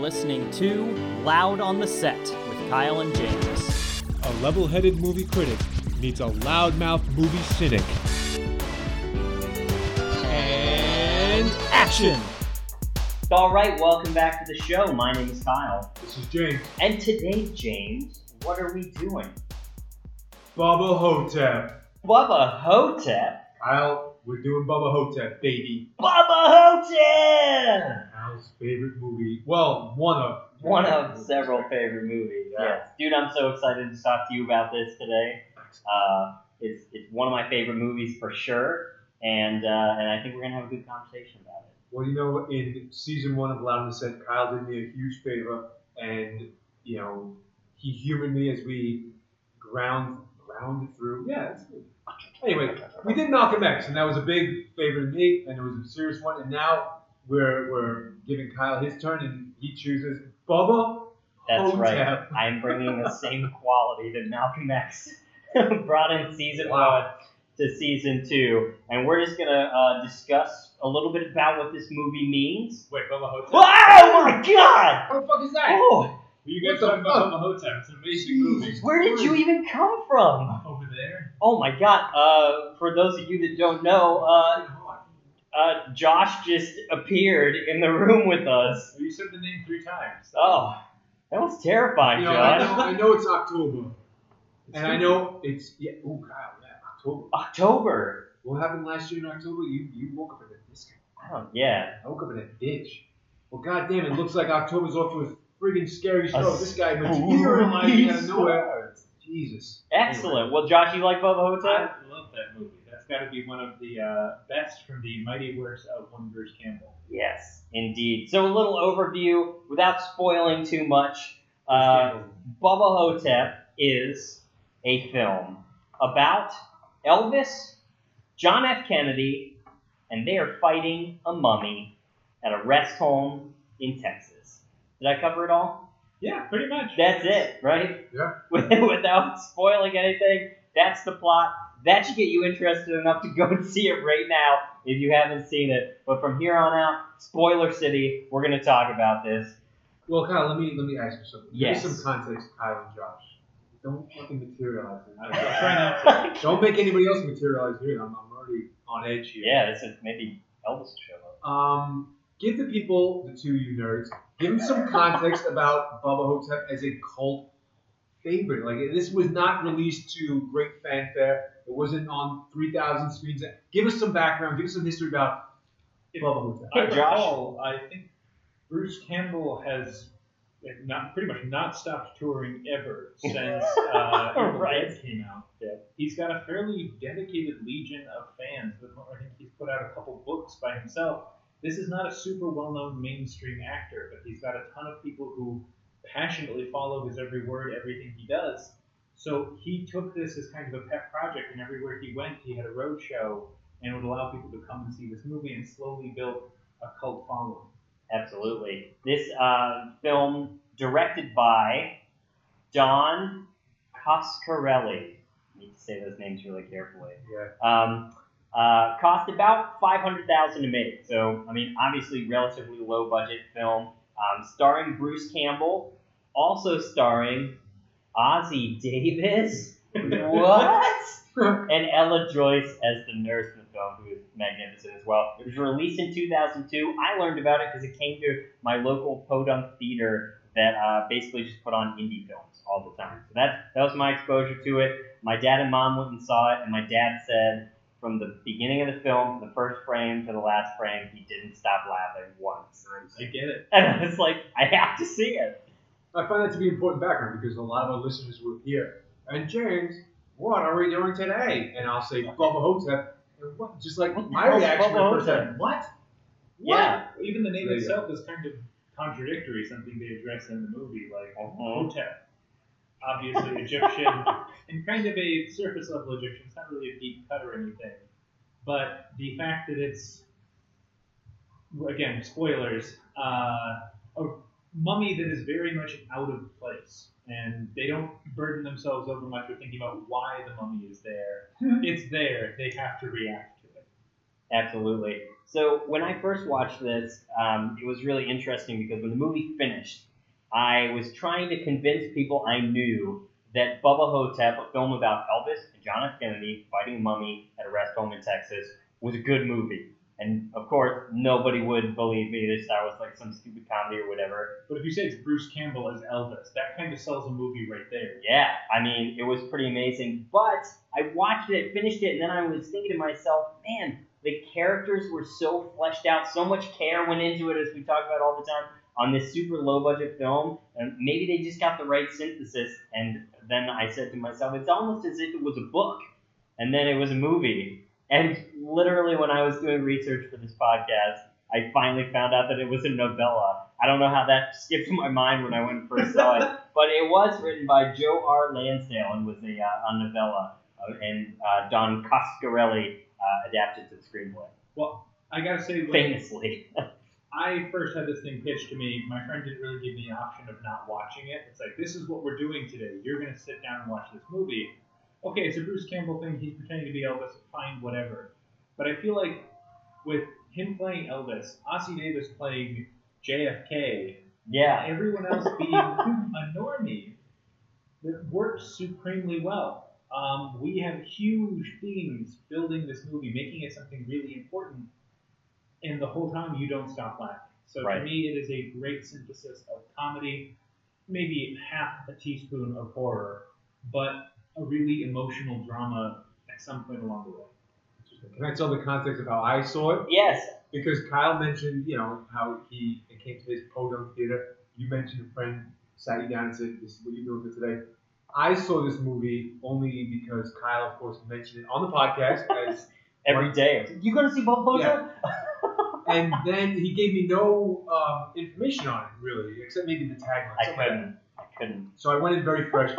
listening to Loud on the Set with Kyle and James. A level headed movie critic meets a loudmouth movie cynic. And action! All right, welcome back to the show. My name is Kyle. This is James. And today, James, what are we doing? Bubba Hotep. Bubba Hotep? Kyle, we're doing Bubba Hotep, baby. Bubba Hotep! Favorite movie. Well, one of. One of several favorite movies. Yes, dude, I'm so excited to talk to you about this today. Uh, it's it's one of my favorite movies for sure, and uh, and I think we're gonna have a good conversation about it. Well, you know, in season one of Loud and Set, Kyle did me a huge favor, and you know, he humored me as we ground ground through. Yeah. Anyway, we did Malcolm X, and that was a big favor to me, and it was a serious one. And now we're we're giving Kyle his turn, and he chooses Bubba. That's Hotep. right. I'm bringing the same quality that Malcolm X brought in season Wow. one to season two, and we're just gonna uh, discuss a little bit about what this movie means. Wait, Bubba Hotep? Oh my God! What the fuck is that? Oh, You guys talking about fuck? Bubba Hotep? It's an amazing movie. where did you even come from? Over there? Oh my God! Uh, for those of you that don't know, uh, uh, Josh just appeared in the room with us. You said the name three times. Oh, that was terrifying, You know, I Josh. know, I know it's October, and I know it's yeah. Oh, Kyle, yeah, October. October. What happened last year in October? You you woke up in a disco. Oh, yeah. I woke up in a ditch. Well, goddamn, it looks like October's off to a friggin' scary start. This guy materializing out of nowhere. Jesus. Excellent. Well, Josh, you like Bubba Hotep? I love that movie. Got to be one of the uh, best from the mighty works of one Bruce Campbell. Yes, indeed. So a little overview without spoiling too much. Uh, Bubba Hotep is a film about Elvis, John F. Kennedy, and they are fighting a mummy at a rest home in Texas. Did I cover it all? Yeah, pretty much. That's it, right? Yeah. Without spoiling anything, that's the plot. That should get you interested enough to go and see it right now if you haven't seen it. But from here on out, spoiler city, we're going to talk about this. Well, Kyle, let me let me ask you something. Yes. Give me some context, Kyle and Josh. Don't fucking materialize. I'll It. not to. Don't make anybody else materialize here. I'm, I'm already on edge here. yeah, this is maybe Elvis show up. Um, give the people, the two you nerds, give them some context about Bubba Hotep as a cult favorite. Like this was not released to great fanfare. It wasn't on 3,000 screens. Give us some background. Give us some history about Bubba Hotep. Hey, I Josh. recall, I think Bruce Campbell has not pretty much not stopped touring ever since uh, Evil Right. Dead came out. Yeah. He's got a fairly dedicated legion of fans. With I think he's put out a couple books by himself. This is not a super well-known mainstream actor, but he's got a ton of people who passionately follow his every word, everything he does. So he took this as kind of a pet project, and everywhere he went, he had a road show and would allow people to come and see this movie and slowly built a cult following. Absolutely. This uh, film, directed by Don Coscarelli. I need to say those names really carefully. Yeah. Um, uh, cost about five hundred thousand to make. So I mean, obviously, relatively low budget film. Um, starring Bruce Campbell, also starring Ossie Davis. what? and Ella Joyce as the nurse in the film, who is magnificent as well. It was released in 2002. I learned about it because it came to my local podunk theater that uh, basically just put on indie films all the time. So that that was my exposure to it. My dad and mom went and saw it, and my dad said from the beginning of the film, the first frame to the last frame, he didn't stop laughing once. I get it. And I was like, I have to see it. I find that to be important background because a lot of our listeners will hear, and James, what are we doing today? And I'll say Bubba Hotep, and what? Just like What my reaction Bubba Hotep? like, what? Yeah. Even the name There itself is kind of contradictory, something they address in the movie, like Mhm. Hotep. Obviously Egyptian, and kind of a surface level Egyptian. It's not really a deep cut or anything. But the fact that it's, again, spoilers, uh, mummy that is very much out of place. And they don't burden themselves over much with thinking about why the mummy is there. it's there. They have to react to it. Absolutely. So when I first watched this, um, it was really interesting because when the movie finished, I was trying to convince people I knew that Bubba Hotep, a film about Elvis and John F. Kennedy fighting a mummy at a rest home in Texas, was a good movie. And of course, nobody would believe me. Thought it was like some stupid comedy or whatever. But if you say it's Bruce Campbell as Elvis, that kind of sells a movie right there. Yeah, I mean, it was pretty amazing. But I watched it, finished it, and then I was thinking to myself, man, the characters were so fleshed out, so much care went into it, as we talk about all the time, on this super low budget film. And maybe they just got the right synthesis. And then I said to myself, it's almost as if it was a book, and then it was a movie. And literally, when I was doing research for this podcast, I finally found out that it was a novella. I don't know how that skipped my mind when I went and first saw it, but it was written by Joe R. Lansdale and was a, uh, a novella, uh, and uh, Don Coscarelli uh, adapted to the screenplay, Well, I gotta say, famously. I first had this thing pitched to me, my friend didn't really give me the option of not watching it. It's like, this is what we're doing today. You're gonna sit down and watch this movie. Okay, it's a Bruce Campbell thing. He's pretending to be Elvis. Fine, whatever. But I feel like with him playing Elvis, Ossie Davis playing JFK, yeah, everyone else being a normie that works supremely well. Um, we have huge themes building this movie, making it something really important, and the whole time you don't stop laughing. So Right. to me, it is a great synthesis of comedy, maybe half a teaspoon of horror, but a really emotional drama at some point along the way. Can I tell the context of how I saw it? yes, Because Kyle mentioned, you know, how he it came to his podunk theater. You mentioned a friend sat you down and said, "This is what you're doing for today." I saw this movie only because Kyle, of course, mentioned it on the podcast, as, every day. You gonna see Bob Hope? and then he gave me no um, information on it really, except maybe the tagline. I something like that. couldn't. I couldn't. So I went in very fresh.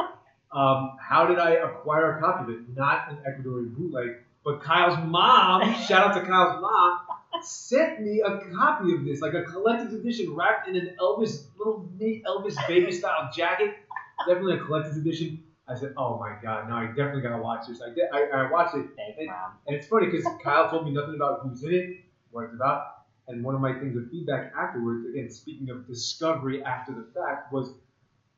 Um, how did I acquire a copy of it? Not an Ecuadorian bootleg, but Kyle's mom, shout out to Kyle's mom, sent me a copy of this, like a collector's edition wrapped in an Elvis, little Elvis baby style jacket. Definitely a collector's edition. I said, oh my god, now I definitely gotta watch this. I, did, I, I watched it, Thanks, It- Mom. and it's funny because Kyle told me nothing about who's in it, what it's about, and one of my things of feedback afterwards, again, speaking of discovery after the fact, was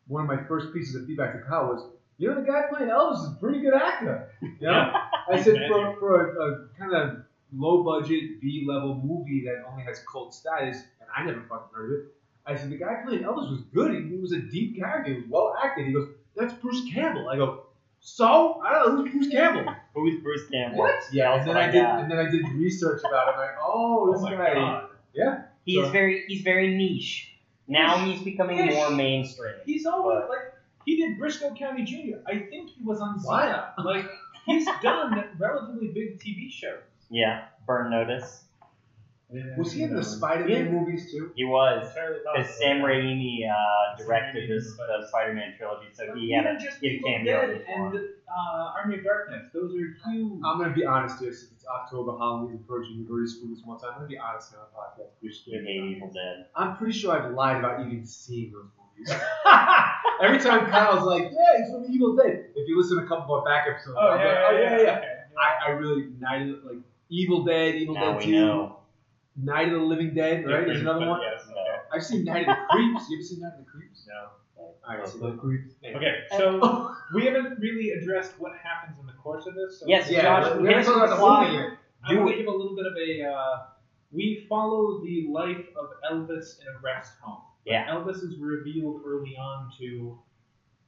one of my first pieces of feedback to Kyle was, you know, the guy playing Elvis is a pretty good actor. You know? I said for, for a, a kind of low budget B level movie that only has cult status, and I never fucking heard of it. I said the guy playing Elvis was good. He, he was a deep character. He was well acted. He goes, "That's Bruce Campbell." I go, "So I don't know who's Bruce Campbell." Who's Bruce Campbell? What? Yeah, and then I did, and then I did research about it. I'm like, oh, Oh this my guy. god. Yeah. He's So- very he's very niche. Now he's becoming Ish. more mainstream. He's always But- like he did Brisco County Jr. I think he was on What? Xena. Like he's done relatively big TV shows. Yeah, Burn Notice. Was he in the Spider-Man movies too? He was. Entirely Because. Sam Raimi uh, directed this the Spider-Man trilogy, so But he had even a, just he had a cameo Dead in this and uh, Army of Darkness. Those are huge. I'm gonna be honest here, since it's October, Halloween's approaching. We've already screwed this once. I'm gonna be honest on the podcast. You're You scared. hate Evil Dead. I'm pretty sure I've lied about even seeing those movies. Every time Kyle's like, "Yeah, he's from Evil Dead." If you listen to a couple more back episodes, oh I'm yeah, like, yeah, oh yeah, yeah. okay. I, I really Night of, like Evil Dead, Evil Now Dead Two, know. Night of the Living Dead. Right? There's another one. Yes. No. I've seen Night of the Creeps. You ever seen Night of the Creeps? No. Alright, so the Creeps. Okay, so we haven't really addressed what happens in the course of this. So Yes, Yeah, Josh, we haven't hit talked about the slide. movie yet. I'm Do gonna give a little bit of a. Uh, we follow the life of Elvis in a rest home. Yeah. Elvis is revealed early on to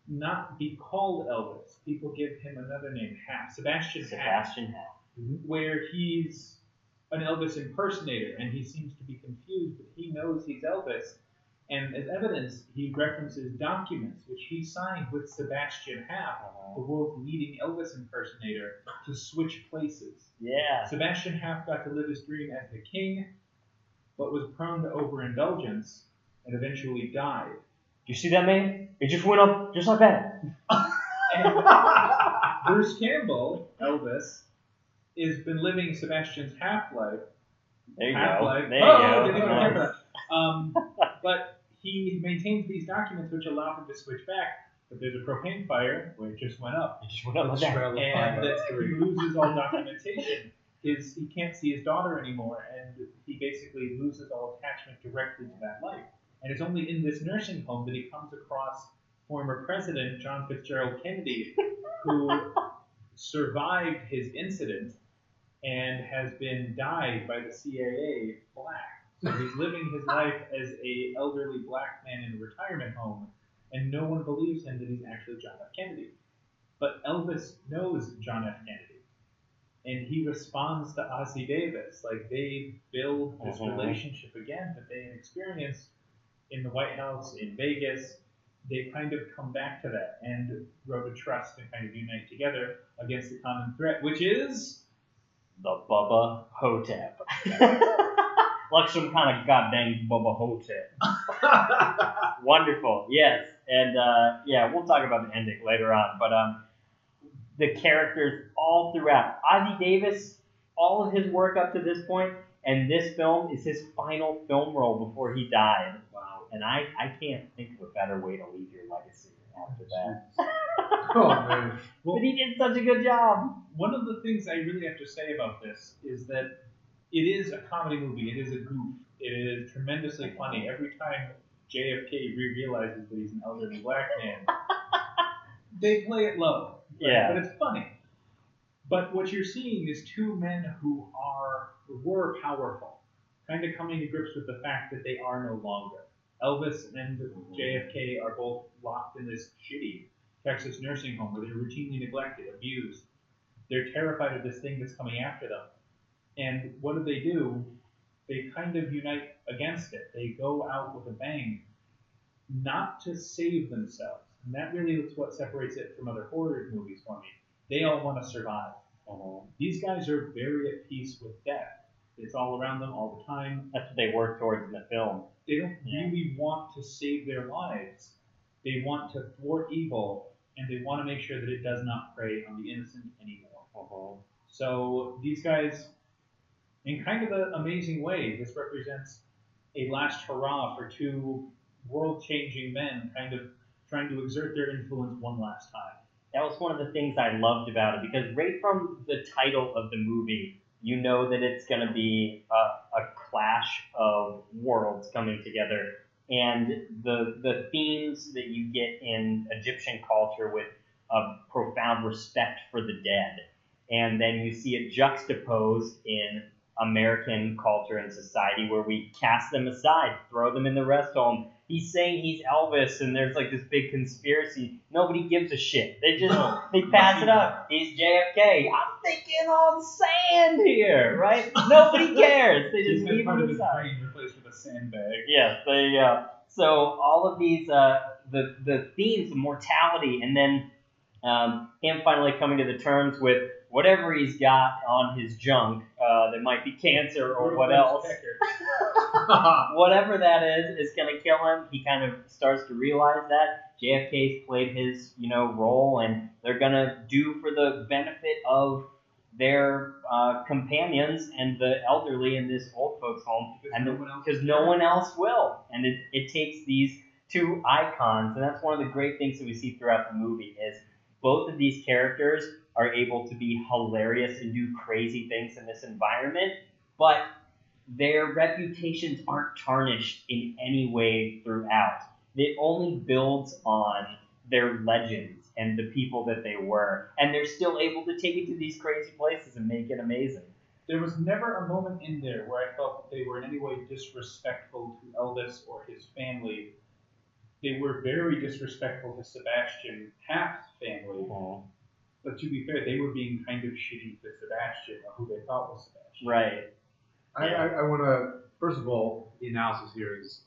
not be called Elvis. People give him another name, Haff Sebastian Haff, Sebastian Hall. Mm-hmm. where he's an Elvis impersonator, and he seems to be confused, but he knows he's Elvis. And as evidence, he references documents which he signed with Sebastian Haff, the uh-huh. world's leading Elvis impersonator, to switch places. Yeah. Sebastian Haff got to live his dream as the king, but was prone to overindulgence and eventually died. Do you see that man? It just went up just like that. And Bruce Campbell, Elvis, has been living Sebastian's half life. There you half go. life. There you oh, go. didn't even Nice. care for that. Um, but he maintains these documents which allow him to switch back. But there's a propane fire where it just went up. It just went up like that. and that he loses all documentation. his he can't see his daughter anymore, and he basically loses all attachment directly to that life. And it's only in this nursing home that he comes across former President John Fitzgerald Kennedy, who survived his incident and has been dyed by the CIA black. So he's living his life as a elderly black man in a retirement home, and no one believes him that he's actually John F. Kennedy. But Elvis knows John F. Kennedy, and he responds to Ossie Davis. Like they build this Mhm. relationship again that they had experienced in the White House, in Vegas. They kind of come back to that and grow to trust and kind of unite together against the common threat, which is The Bubba Hotep. like some kind of goddamn Bubba Hotep. Wonderful. Yes. And uh, yeah, we'll talk about the ending later on. But um, the characters all throughout. Ossie Davis, all of his work up to this point, and this film is his final film role before he died. Wow. And I, I can't think of a better way to leave your legacy after that. Oh man. well, But he did such a good job. one of the things I really have to say about this is that it is a comedy movie. It is a goof. It is tremendously funny. Every time JFK re realizes that he's an elderly black man, they play it low. right? Yeah. But it's funny. But what you're seeing is two men who are were powerful, kind of coming to grips with the fact that they are no longer. Elvis and JFK are both locked in this shitty Texas nursing home where they're routinely neglected, abused. They're terrified of this thing that's coming after them. And what do they do? They kind of unite against it. They go out with a bang, not to save themselves. And that really is what separates it from other horror movies for me. They all want to survive. Uh-huh. These guys are very at peace with death. It's all around them all the time. That's what they work towards in the film. They don't Yeah. really want to save their lives. They want to thwart evil, and they want to make sure that it does not prey on the innocent anymore. Uh-huh. So these guys, in kind of an amazing way, this represents a last hurrah for two world-changing men, kind of trying to exert their influence one last time. that was one of the things I loved about it because right from the title of the movie, you know that it's going to be a clash of worlds coming together, and the the themes that you get in Egyptian culture with a profound respect for the dead, and then you see it juxtaposed in American culture and society where we cast them aside, throw them in the rest home. He's saying he's Elvis, and there's like this big conspiracy. Nobody gives a shit. They just they pass it up. He's JFK. I'm thinking on sand here, right? Nobody cares. They just leave him aside. replaced with a sandbag. Yes, there you go. So all of these, uh, the the themes of mortality, and then um, him finally coming to the terms with whatever he's got on his junk. Uh, that might be cancer or what else. Whatever that is, is going to kill him. He kind of starts to realize that JFK's played his, you know, role, and they're going to do for the benefit of their uh, companions and the elderly in this old folks' home and no because no one else will. And it, it takes these two icons, and that's one of the great things that we see throughout the movie is both of these characters are able to be hilarious and do crazy things in this environment, but their reputations aren't tarnished in any way throughout. It only builds on their legends and the people that they were, and they're still able to take it to these crazy places and make it amazing. There was never a moment in there where I felt that they were in any way disrespectful to Elvis or his family. They were very disrespectful to Sebastian Taft's family. Mm-hmm. But to be fair, they were being kind of shitty to Sebastian, or who they thought was Sebastian. Right. I, I, I want to, first of all, the analysis here is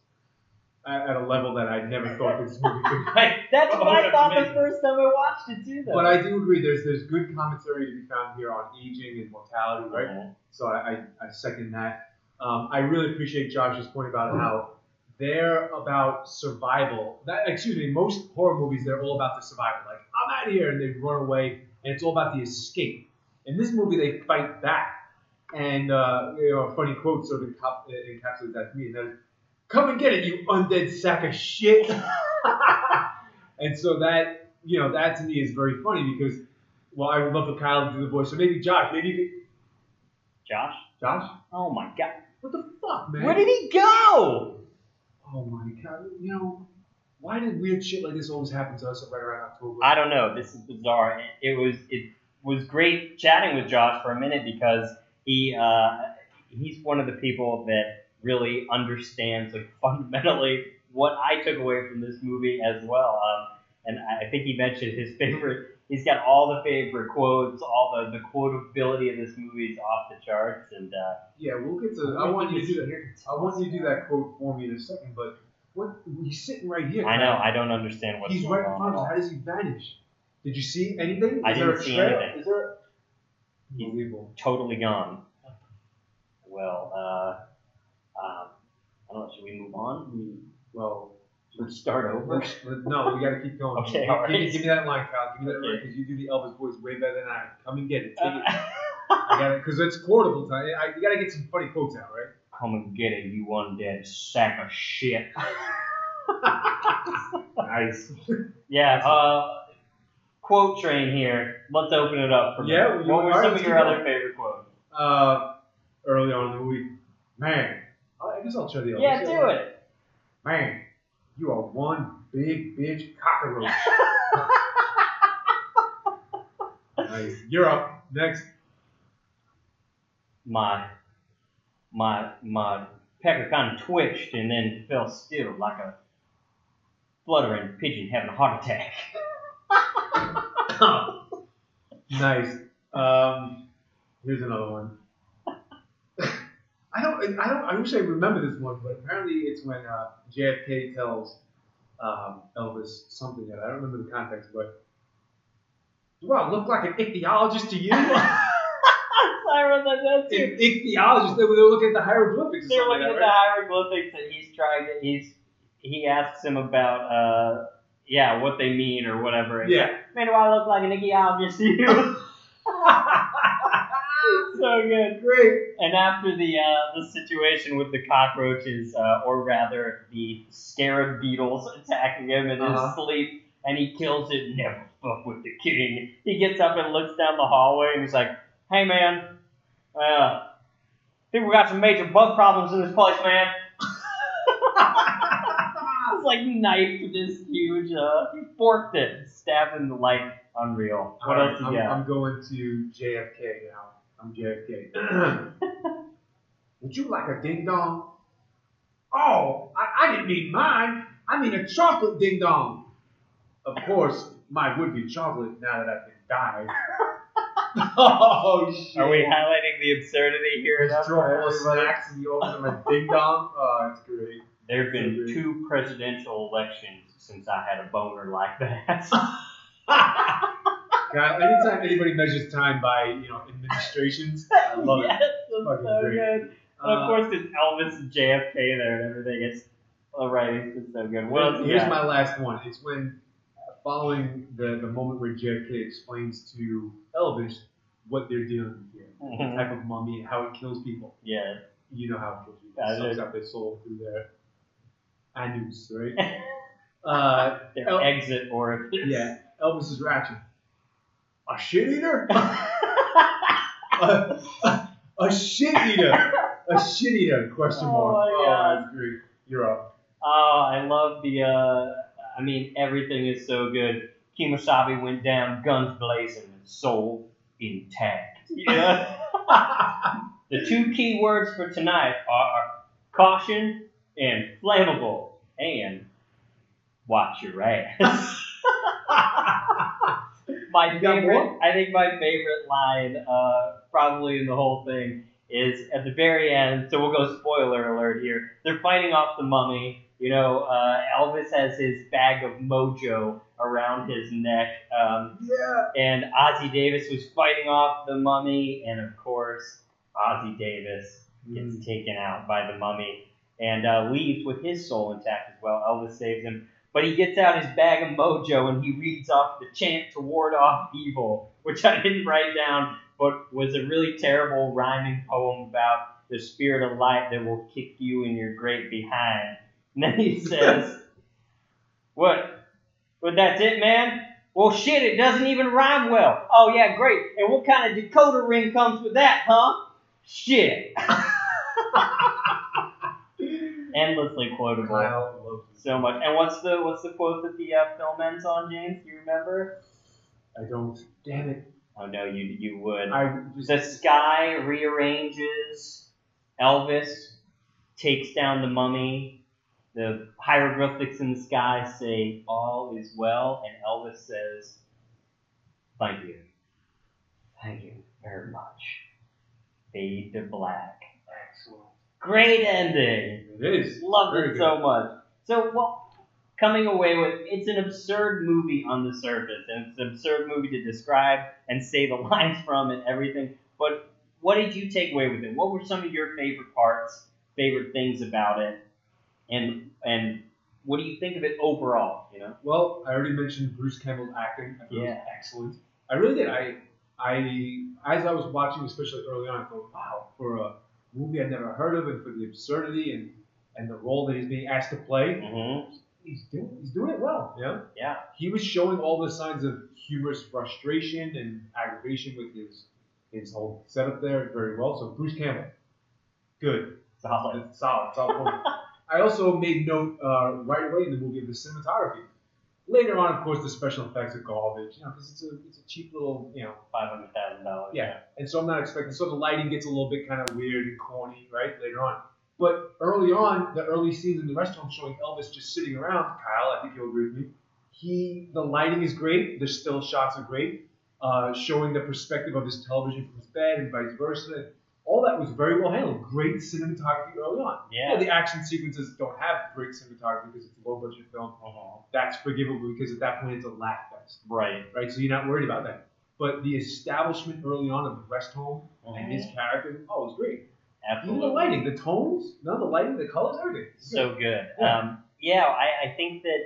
at, a level that I never thought this movie could. Right. That's Oh, what I that's thought the first time I watched it too, though. But I do agree. There's there's good commentary to be found here on aging and mortality, right? Mhm. So I, I, I second that. Um, I really appreciate Josh's point about how they're about survival. That excuse me, most horror movies they're all about the survival. Like I'm out of here, and they run away, and it's all about the escape. In this movie, they fight back, and uh, you know, a funny quote sort of encap- encapsulates that to me. And that "Come and get it, you undead sack of shit." and so that you know that to me is very funny because well, I would love for Kyle to do the voice. So maybe Josh, maybe you could Josh? Josh? Oh my god. What the fuck, man? Where did he go? Oh my god. You know, why did weird shit like this always happen to us right around October? I don't know. This is bizarre. It, it was it was great chatting with Josh for a minute because he uh, he's one of the people that really understands like fundamentally what I took away from this movie as well. Um, and I think he mentioned his favorite. He's got all the favorite quotes, all the the quotability of this movie is off the charts, and uh, Yeah, we'll get to. I want you to do that. I want you to do that quote for me in a second. But what? He's sitting right here. I know I don't understand what's He's going right in on. front of us. How does he vanish? Did you see anything? I Is there didn't a see trail? anything. Is there? He's- Unbelievable. Totally gone. Well, uh, um, I don't know. Should we move on? We- Well, Should we start over? let's- let- no, we got to keep going. Okay, give, all me, right. give me that line, Kyle. Give me that line Okay. because you do the Elvis voice way better than I. Come and get it. Take it. I got it because it's quotable time. I, you got to get some funny quotes out, right? Come and get it, you undead sack of shit. Nice. Yeah, uh, quote train here. Let's open it up for me. Yeah, What were some let's of your keep other favorite quotes? Uh, early on in the week, man. I guess I'll try the Elvis. Yeah, do it. Man, you are one big bitch cockroach. nice. You're up. Next. My, my, my pecker kind of twitched and then fell still like a fluttering pigeon having a heart attack. nice. Um, here's another one. I don't. I don't. I wish I remember this one, but apparently it's when uh, JFK tells um, Elvis something that I don't remember the context, but do I look like an ichthyologist to you? I wrote that down too. An ichthyologist. They were, looking at the hieroglyphics. They're looking at like the hieroglyphics and he's trying to he's he asks him about uh yeah what they mean or whatever. And Yeah. Man, do I look like an ichthyologist to you? so good. Great. And after the uh, the situation with the cockroaches, uh, or rather the scarab beetles attacking him in Uh-huh. his sleep, and he kills it. Never fuck with the king. He gets up and looks down the hallway, and he's like, "Hey, man, uh, think we got some major bug problems in this place, man." It's like knifed this huge. Uh, he forked it, stabbed in the light. Unreal. What All right, else you I'm, got? I'm going to JFK now. I'm JFK. Would you like a ding dong? Oh, I, I didn't mean mine. I mean a chocolate ding dong. Of course, mine would be chocolate now that I've been dyed. Oh shit! Are we highlighting the absurdity here? Just enough for all everybody? snacks and you open them a ding dong. Oh, that's great. There have been Agreed. two presidential elections since I had a boner like that. God, anytime anybody measures time by you know administrations, I love yes, it. that's Fucking so great. good. And of Uh, course, it's Elvis and JFK there and everything. It's all right. It's just so good. What else you my last one. It's when, uh, following the, the moment where JFK explains to Elvis what they're dealing with here, Mhm. the type of mummy, how it kills people. Yeah. You know how it kills people. It sucks out their soul through their anus, right? uh, Their El- exit orifice. yeah, Elvis is ratchet. A shit eater? a, a, a shit eater? A shit eater? Question mark. Oh mark. my oh, God. that's great. You're up. Oh, I love the. Uh, I mean, everything is so good. Kemosabe went down, guns blazing, and soul intact. Yeah. the two key words for tonight are caution and flammable, and watch your ass. my You favorite. I think my favorite line, uh, probably in the whole thing, is at the very end. So we'll go spoiler alert here. They're fighting off the mummy. You know, uh, Elvis has his bag of mojo around his neck, um, yeah. and Ossie Davis was fighting off the mummy, and of course, Ossie Davis gets Mm. taken out by the mummy and uh, leaves with his soul intact as well. Elvis saves him. But he gets out his bag of mojo and he reads off the chant to ward off evil, which I didn't write down, but was a really terrible rhyming poem about the spirit of light that will kick you in your great behind. And then he says, What? But that's it, man? Well, shit, it doesn't even rhyme well. Oh, yeah, great. And what kind of decoder ring comes with that, huh? Shit. Endlessly quotable. It. So much. And what's the what's the quote that the uh, film ends on, James? Do you remember? I don't. Damn it. Oh no, you you would. I. The sky rearranges. Elvis takes down the mummy. The hieroglyphics in the sky say all is well, and Elvis says, "Thank you, thank you very much." Fade to black. Excellent. Great ending. It is. Loved Very it good. so much. So, well, coming away with it's an absurd movie on the surface, and it's an absurd movie to describe and say the lines from and everything. But what did you take away with it? What were some of your favorite parts, favorite things about it, and and what do you think of it overall? You know. Well, I already mentioned Bruce Campbell's acting. I thought it was Yeah. excellent. I really did. I, I, as I was watching, especially early on, I thought, wow, for a movie I'd never heard of, and for the absurdity and and the role that he's being asked to play, Mm-hmm. he's doing he's doing it well. Yeah. Yeah. He was showing all the signs of humorous frustration and aggravation with his his whole setup there very well. So Bruce Campbell, good. Solid. Solid, solid. I also made note uh, right away in the movie of the cinematography. Later on, of course, the special effects are garbage, you know, because it's a it's a cheap little, you know, Five hundred thousand dollars. yeah. And so I'm not expecting. So the lighting gets a little bit kind of weird and corny, right? Later on, but early on, the early scenes in the restaurant showing Elvis just sitting around. Kyle, I think you'll agree with me. He, the lighting is great. The still shots are great, uh, showing the perspective of his television from his bed and vice versa. All that was very well handled. Great cinematography early on. Yeah. Yeah, the action sequences don't have great cinematography because it's a low budget film. Mhm. That's forgivable because at that point it's a laugh fest, Right. right? So you're not worried about that. But the establishment early on of the rest home and his character, oh, it was great. Even Absolutely. the lighting, the tones, no, the lighting, the colors, everything. So good. Yeah. Um, yeah, I, I think that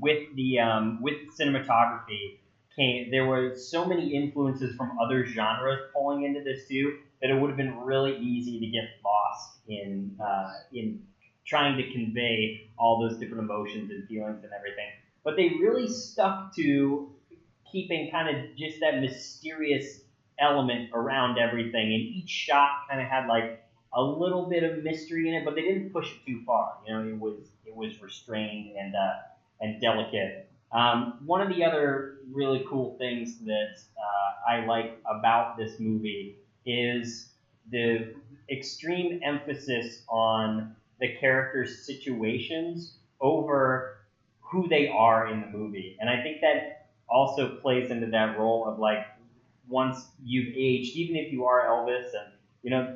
with the um, with cinematography came there were so many influences from other genres pulling into this too that it would have been really easy to get lost in uh, in trying to convey all those different emotions and feelings and everything. But they really stuck to keeping kind of just that mysterious element around everything, and each shot kind of had like a little bit of mystery in it, but they didn't push it too far. You know, it was it was restrained and uh, and delicate. Um, one of the other really cool things that uh, I like about this movie is the extreme emphasis on the characters' situations over who they are in the movie, and I think that also plays into that role of like once you've aged, even if you are Elvis, and you know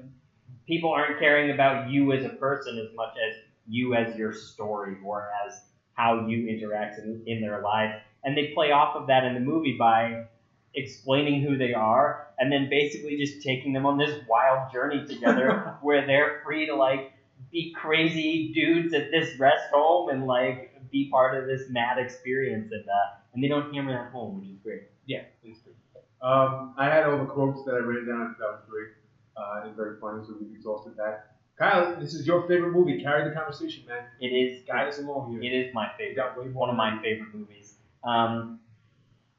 people aren't caring about you as a person as much as you as your story or as how you interact in, in their life. And they play off of that in the movie by explaining who they are and then basically just taking them on this wild journey together where they're free to like be crazy dudes at this rest home and like be part of this mad experience and uh, and they don't hammer that home, which is great. Yeah, it's good. Um, I had all the quotes that I wrote down. That was great uh, and very funny, so we've exhausted that. Kyle, this is your favorite movie. Carry the conversation, man. It is Guide us along here. it is my favorite. more one of my favorite movies. Um,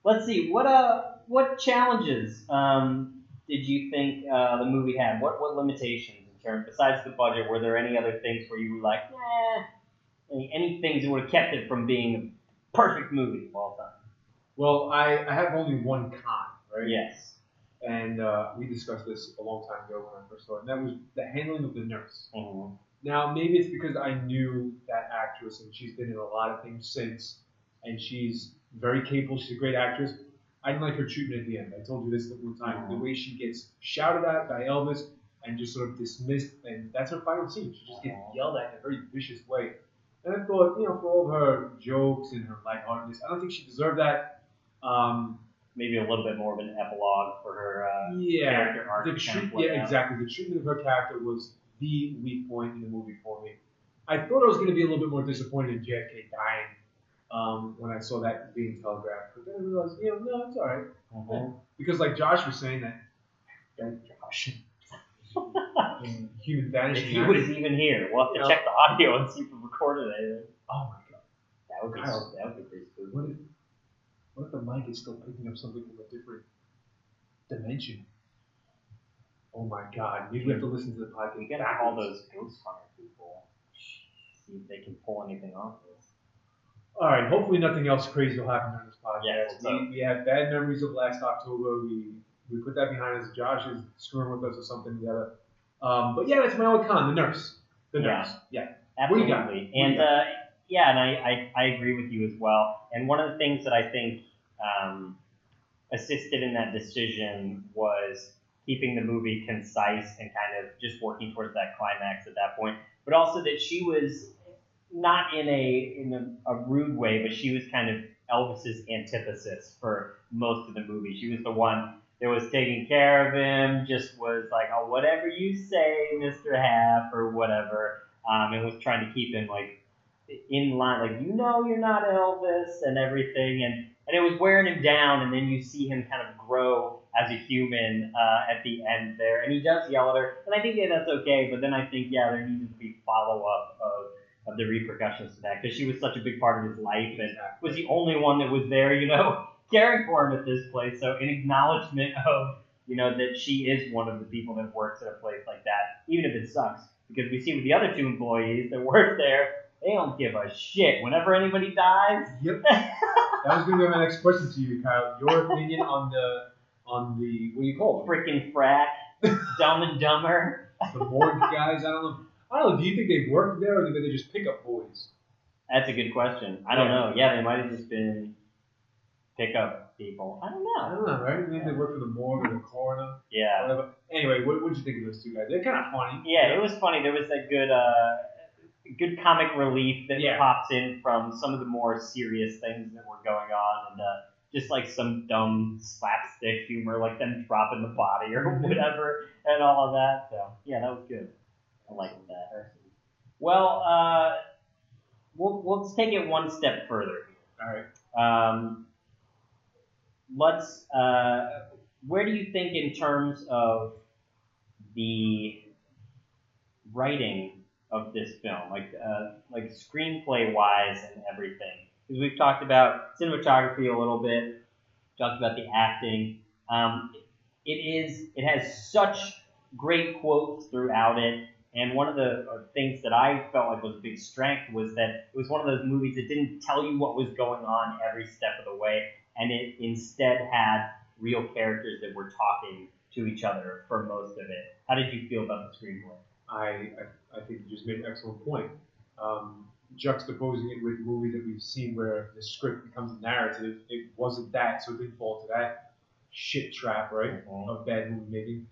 let's see, what uh, what challenges um, did you think uh, the movie had? What what limitations in terms besides the budget? Were there any other things where you were like, eh, any, any things that would have kept it from being a perfect movie of all time? Well, I, I have only one con, right? Yes. And uh, we discussed this a long time ago when I first saw it, and that was the handling of the nurse. Mhm. Now, maybe it's because I knew that actress and she's been in a lot of things since, and she's very capable. She's a great actress. I didn't like her treatment at the end. I told you this at one time. The way she gets shouted at by Elvis and just sort of dismissed, and that's her final scene. She just gets yelled at in a very vicious way. And I thought, you know, for all of her jokes and her lightheartedness, I don't think she deserved that. Um, Maybe a little bit more of an epilogue for her uh, yeah, character arc. the to kind of treat, play yeah, out. exactly. The treatment of her character was the weak point in the movie for me. I thought I was going to be a little bit more disappointed in JFK dying um, when I saw that being telegraphed, but then I realized, you know, no, it's all right. Mhm. Because like Josh was saying that, that Josh, Human If he was even here, we'll have to Yeah. check the audio and see if we recorded anything. oh my god, That would be Kyle. that would be pretty cool. What if, the mic is still picking up something from a different dimension? Oh my god, maybe we have to listen to the podcast. We gotta call those ghost hunter people. See if they can pull anything off this. All right. Hopefully, nothing else crazy will happen during this podcast. Yeah, so- we, we have bad memories of last October. We we put that behind us. Josh is screwing with us or something together. Um, but yeah, that's my old con, the nurse. The nurse. Yeah. What do you got? Absolutely. What do you And uh, yeah, and I, I, I agree with you as well. And one of the things that I think um, assisted in that decision was keeping the movie concise and kind of just working towards that climax at that point. But also that she was not in a in a, a rude way, but she was kind of Elvis's antithesis for most of the movie. She was the one that was taking care of him, just was like, oh, whatever you say, Mr. Haff, or whatever, um, and was trying to keep him like in line, like you know you're not Elvis and everything, and and it was wearing him down, and then you see him kind of grow as a human uh, at the end there, and he does yell at her, and I think yeah, that's okay, but then I think yeah, there needed to be follow up of of the repercussions to that because she was such a big part of his life and was the only one that was there, you know, caring for him at this place. So in acknowledgement of you know that she is one of the people that works at a place like that, even if it sucks, because we see with the other two employees that work there, they don't give a shit. Whenever anybody dies, Yep. that was going to be my next question to you, Kyle. Your opinion on the on the what do you call them? freaking frack, dumb and dumber. The morgue guys. I don't know. I don't know. Do you think they worked there, or did they just pick up boys? That's a good question. I don't know. Yeah, they might have just been pickup people. I don't know. I don't know, right? Maybe they worked for the morgue or the coroner. Yeah. Whatever. Anyway, what would you think of those two guys? They're kind of funny. Yeah, it was funny. There was that good, uh, good comic relief that Yeah. pops in from some of the more serious things that were going on, and uh, just like some dumb slapstick humor, like them dropping the body or Mhm. whatever, and all of that. So yeah, that was good. I liked that. Well, uh, we'll we'll let's take it one step further. All right. Um, let's. Uh, where do you think, in terms of the writing of this film, like uh, like screenplay wise and everything? Because we've talked about cinematography a little bit, talked about the acting. Um, it is. It has such great quotes throughout it. And one of the uh, things that I felt like was a big strength was that it was one of those movies that didn't tell you what was going on every step of the way, and it instead had real characters that were talking to each other for most of it. How did you feel about the screenplay? I, I, I think you just made an excellent point. Um, juxtaposing it with movies that we've seen where the script becomes a narrative, it wasn't that, so it didn't fall to that shit trap, right, of bad movie making.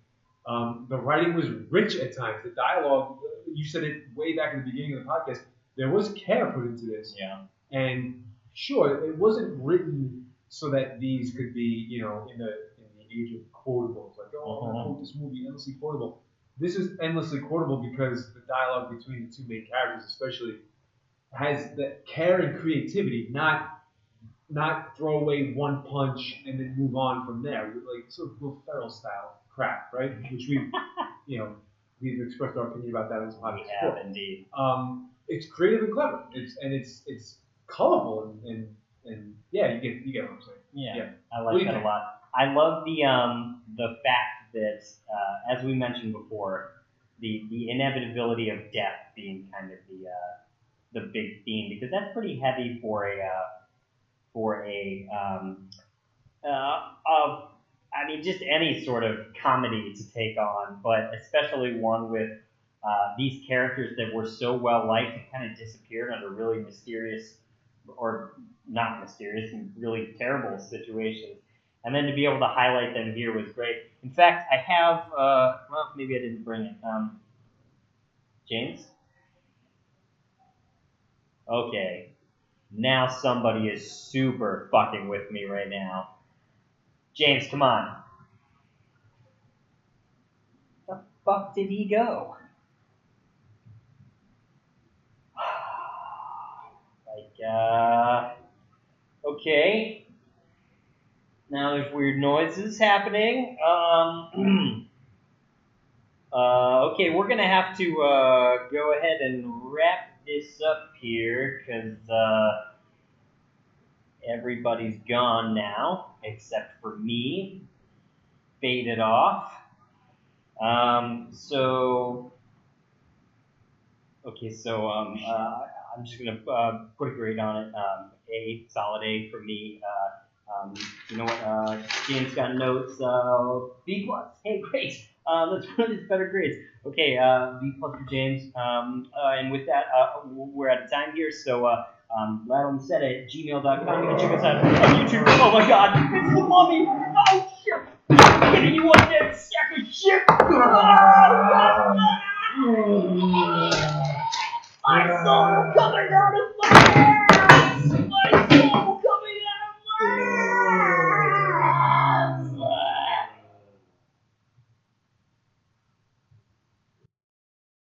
Um, the writing was rich at times. The dialogue, you said it way back in the beginning of the podcast, there was care put into this. Yeah. And sure, it wasn't written so that these could be, you know, in the in the age of quotables, like, oh, I'm gonna Uh-huh. quote this movie endlessly quotable. This is endlessly quotable because the dialogue between the two main characters, especially, has the care and creativity, not not throw away one punch and then move on from there, like sort of Will Ferrell style crap, right? Which we, you know, we've expressed our opinion about that in this podcast We before have indeed. um, it's creative and clever. It's and it's it's colorful and, and, and yeah, you get you get what I'm saying. Yeah, Yeah. I like that a lot. I love the um the fact that uh, as we mentioned before, the the inevitability of death being kind of the uh, the big theme because that's pretty heavy for a uh, for a um, uh, of I mean just any sort of comedy to take on, but especially one with uh, these characters that were so well liked and kind of disappeared under really mysterious or not mysterious and really terrible situations. And then to be able to highlight them here was great. In fact, I have, uh, well, maybe I didn't bring it. Um, James? Okay. Now somebody is super fucking with me right now. James, come on. The fuck did he go? like, uh, okay. Now there's weird noises happening. Um, uh, okay, we're gonna have to uh, go ahead and wrap this up here because uh, everybody's gone now except for me. Faded off. Um, so, okay, so um, uh, I'm just gonna uh, put a grade on it. Um, a solid A for me. Uh, um, you know what? Uh, James got notes. Uh, B plus. Hey, great. That's one of his better grades. Okay, uh, B plus for James. Um, uh, and with that, uh, we're out of time here. So, uh, um, set at gmail.com. You can check us out on YouTube. Oh my God, it's the mummy. Oh shit. I'm getting you on that sack of shit. My soul coming out of my.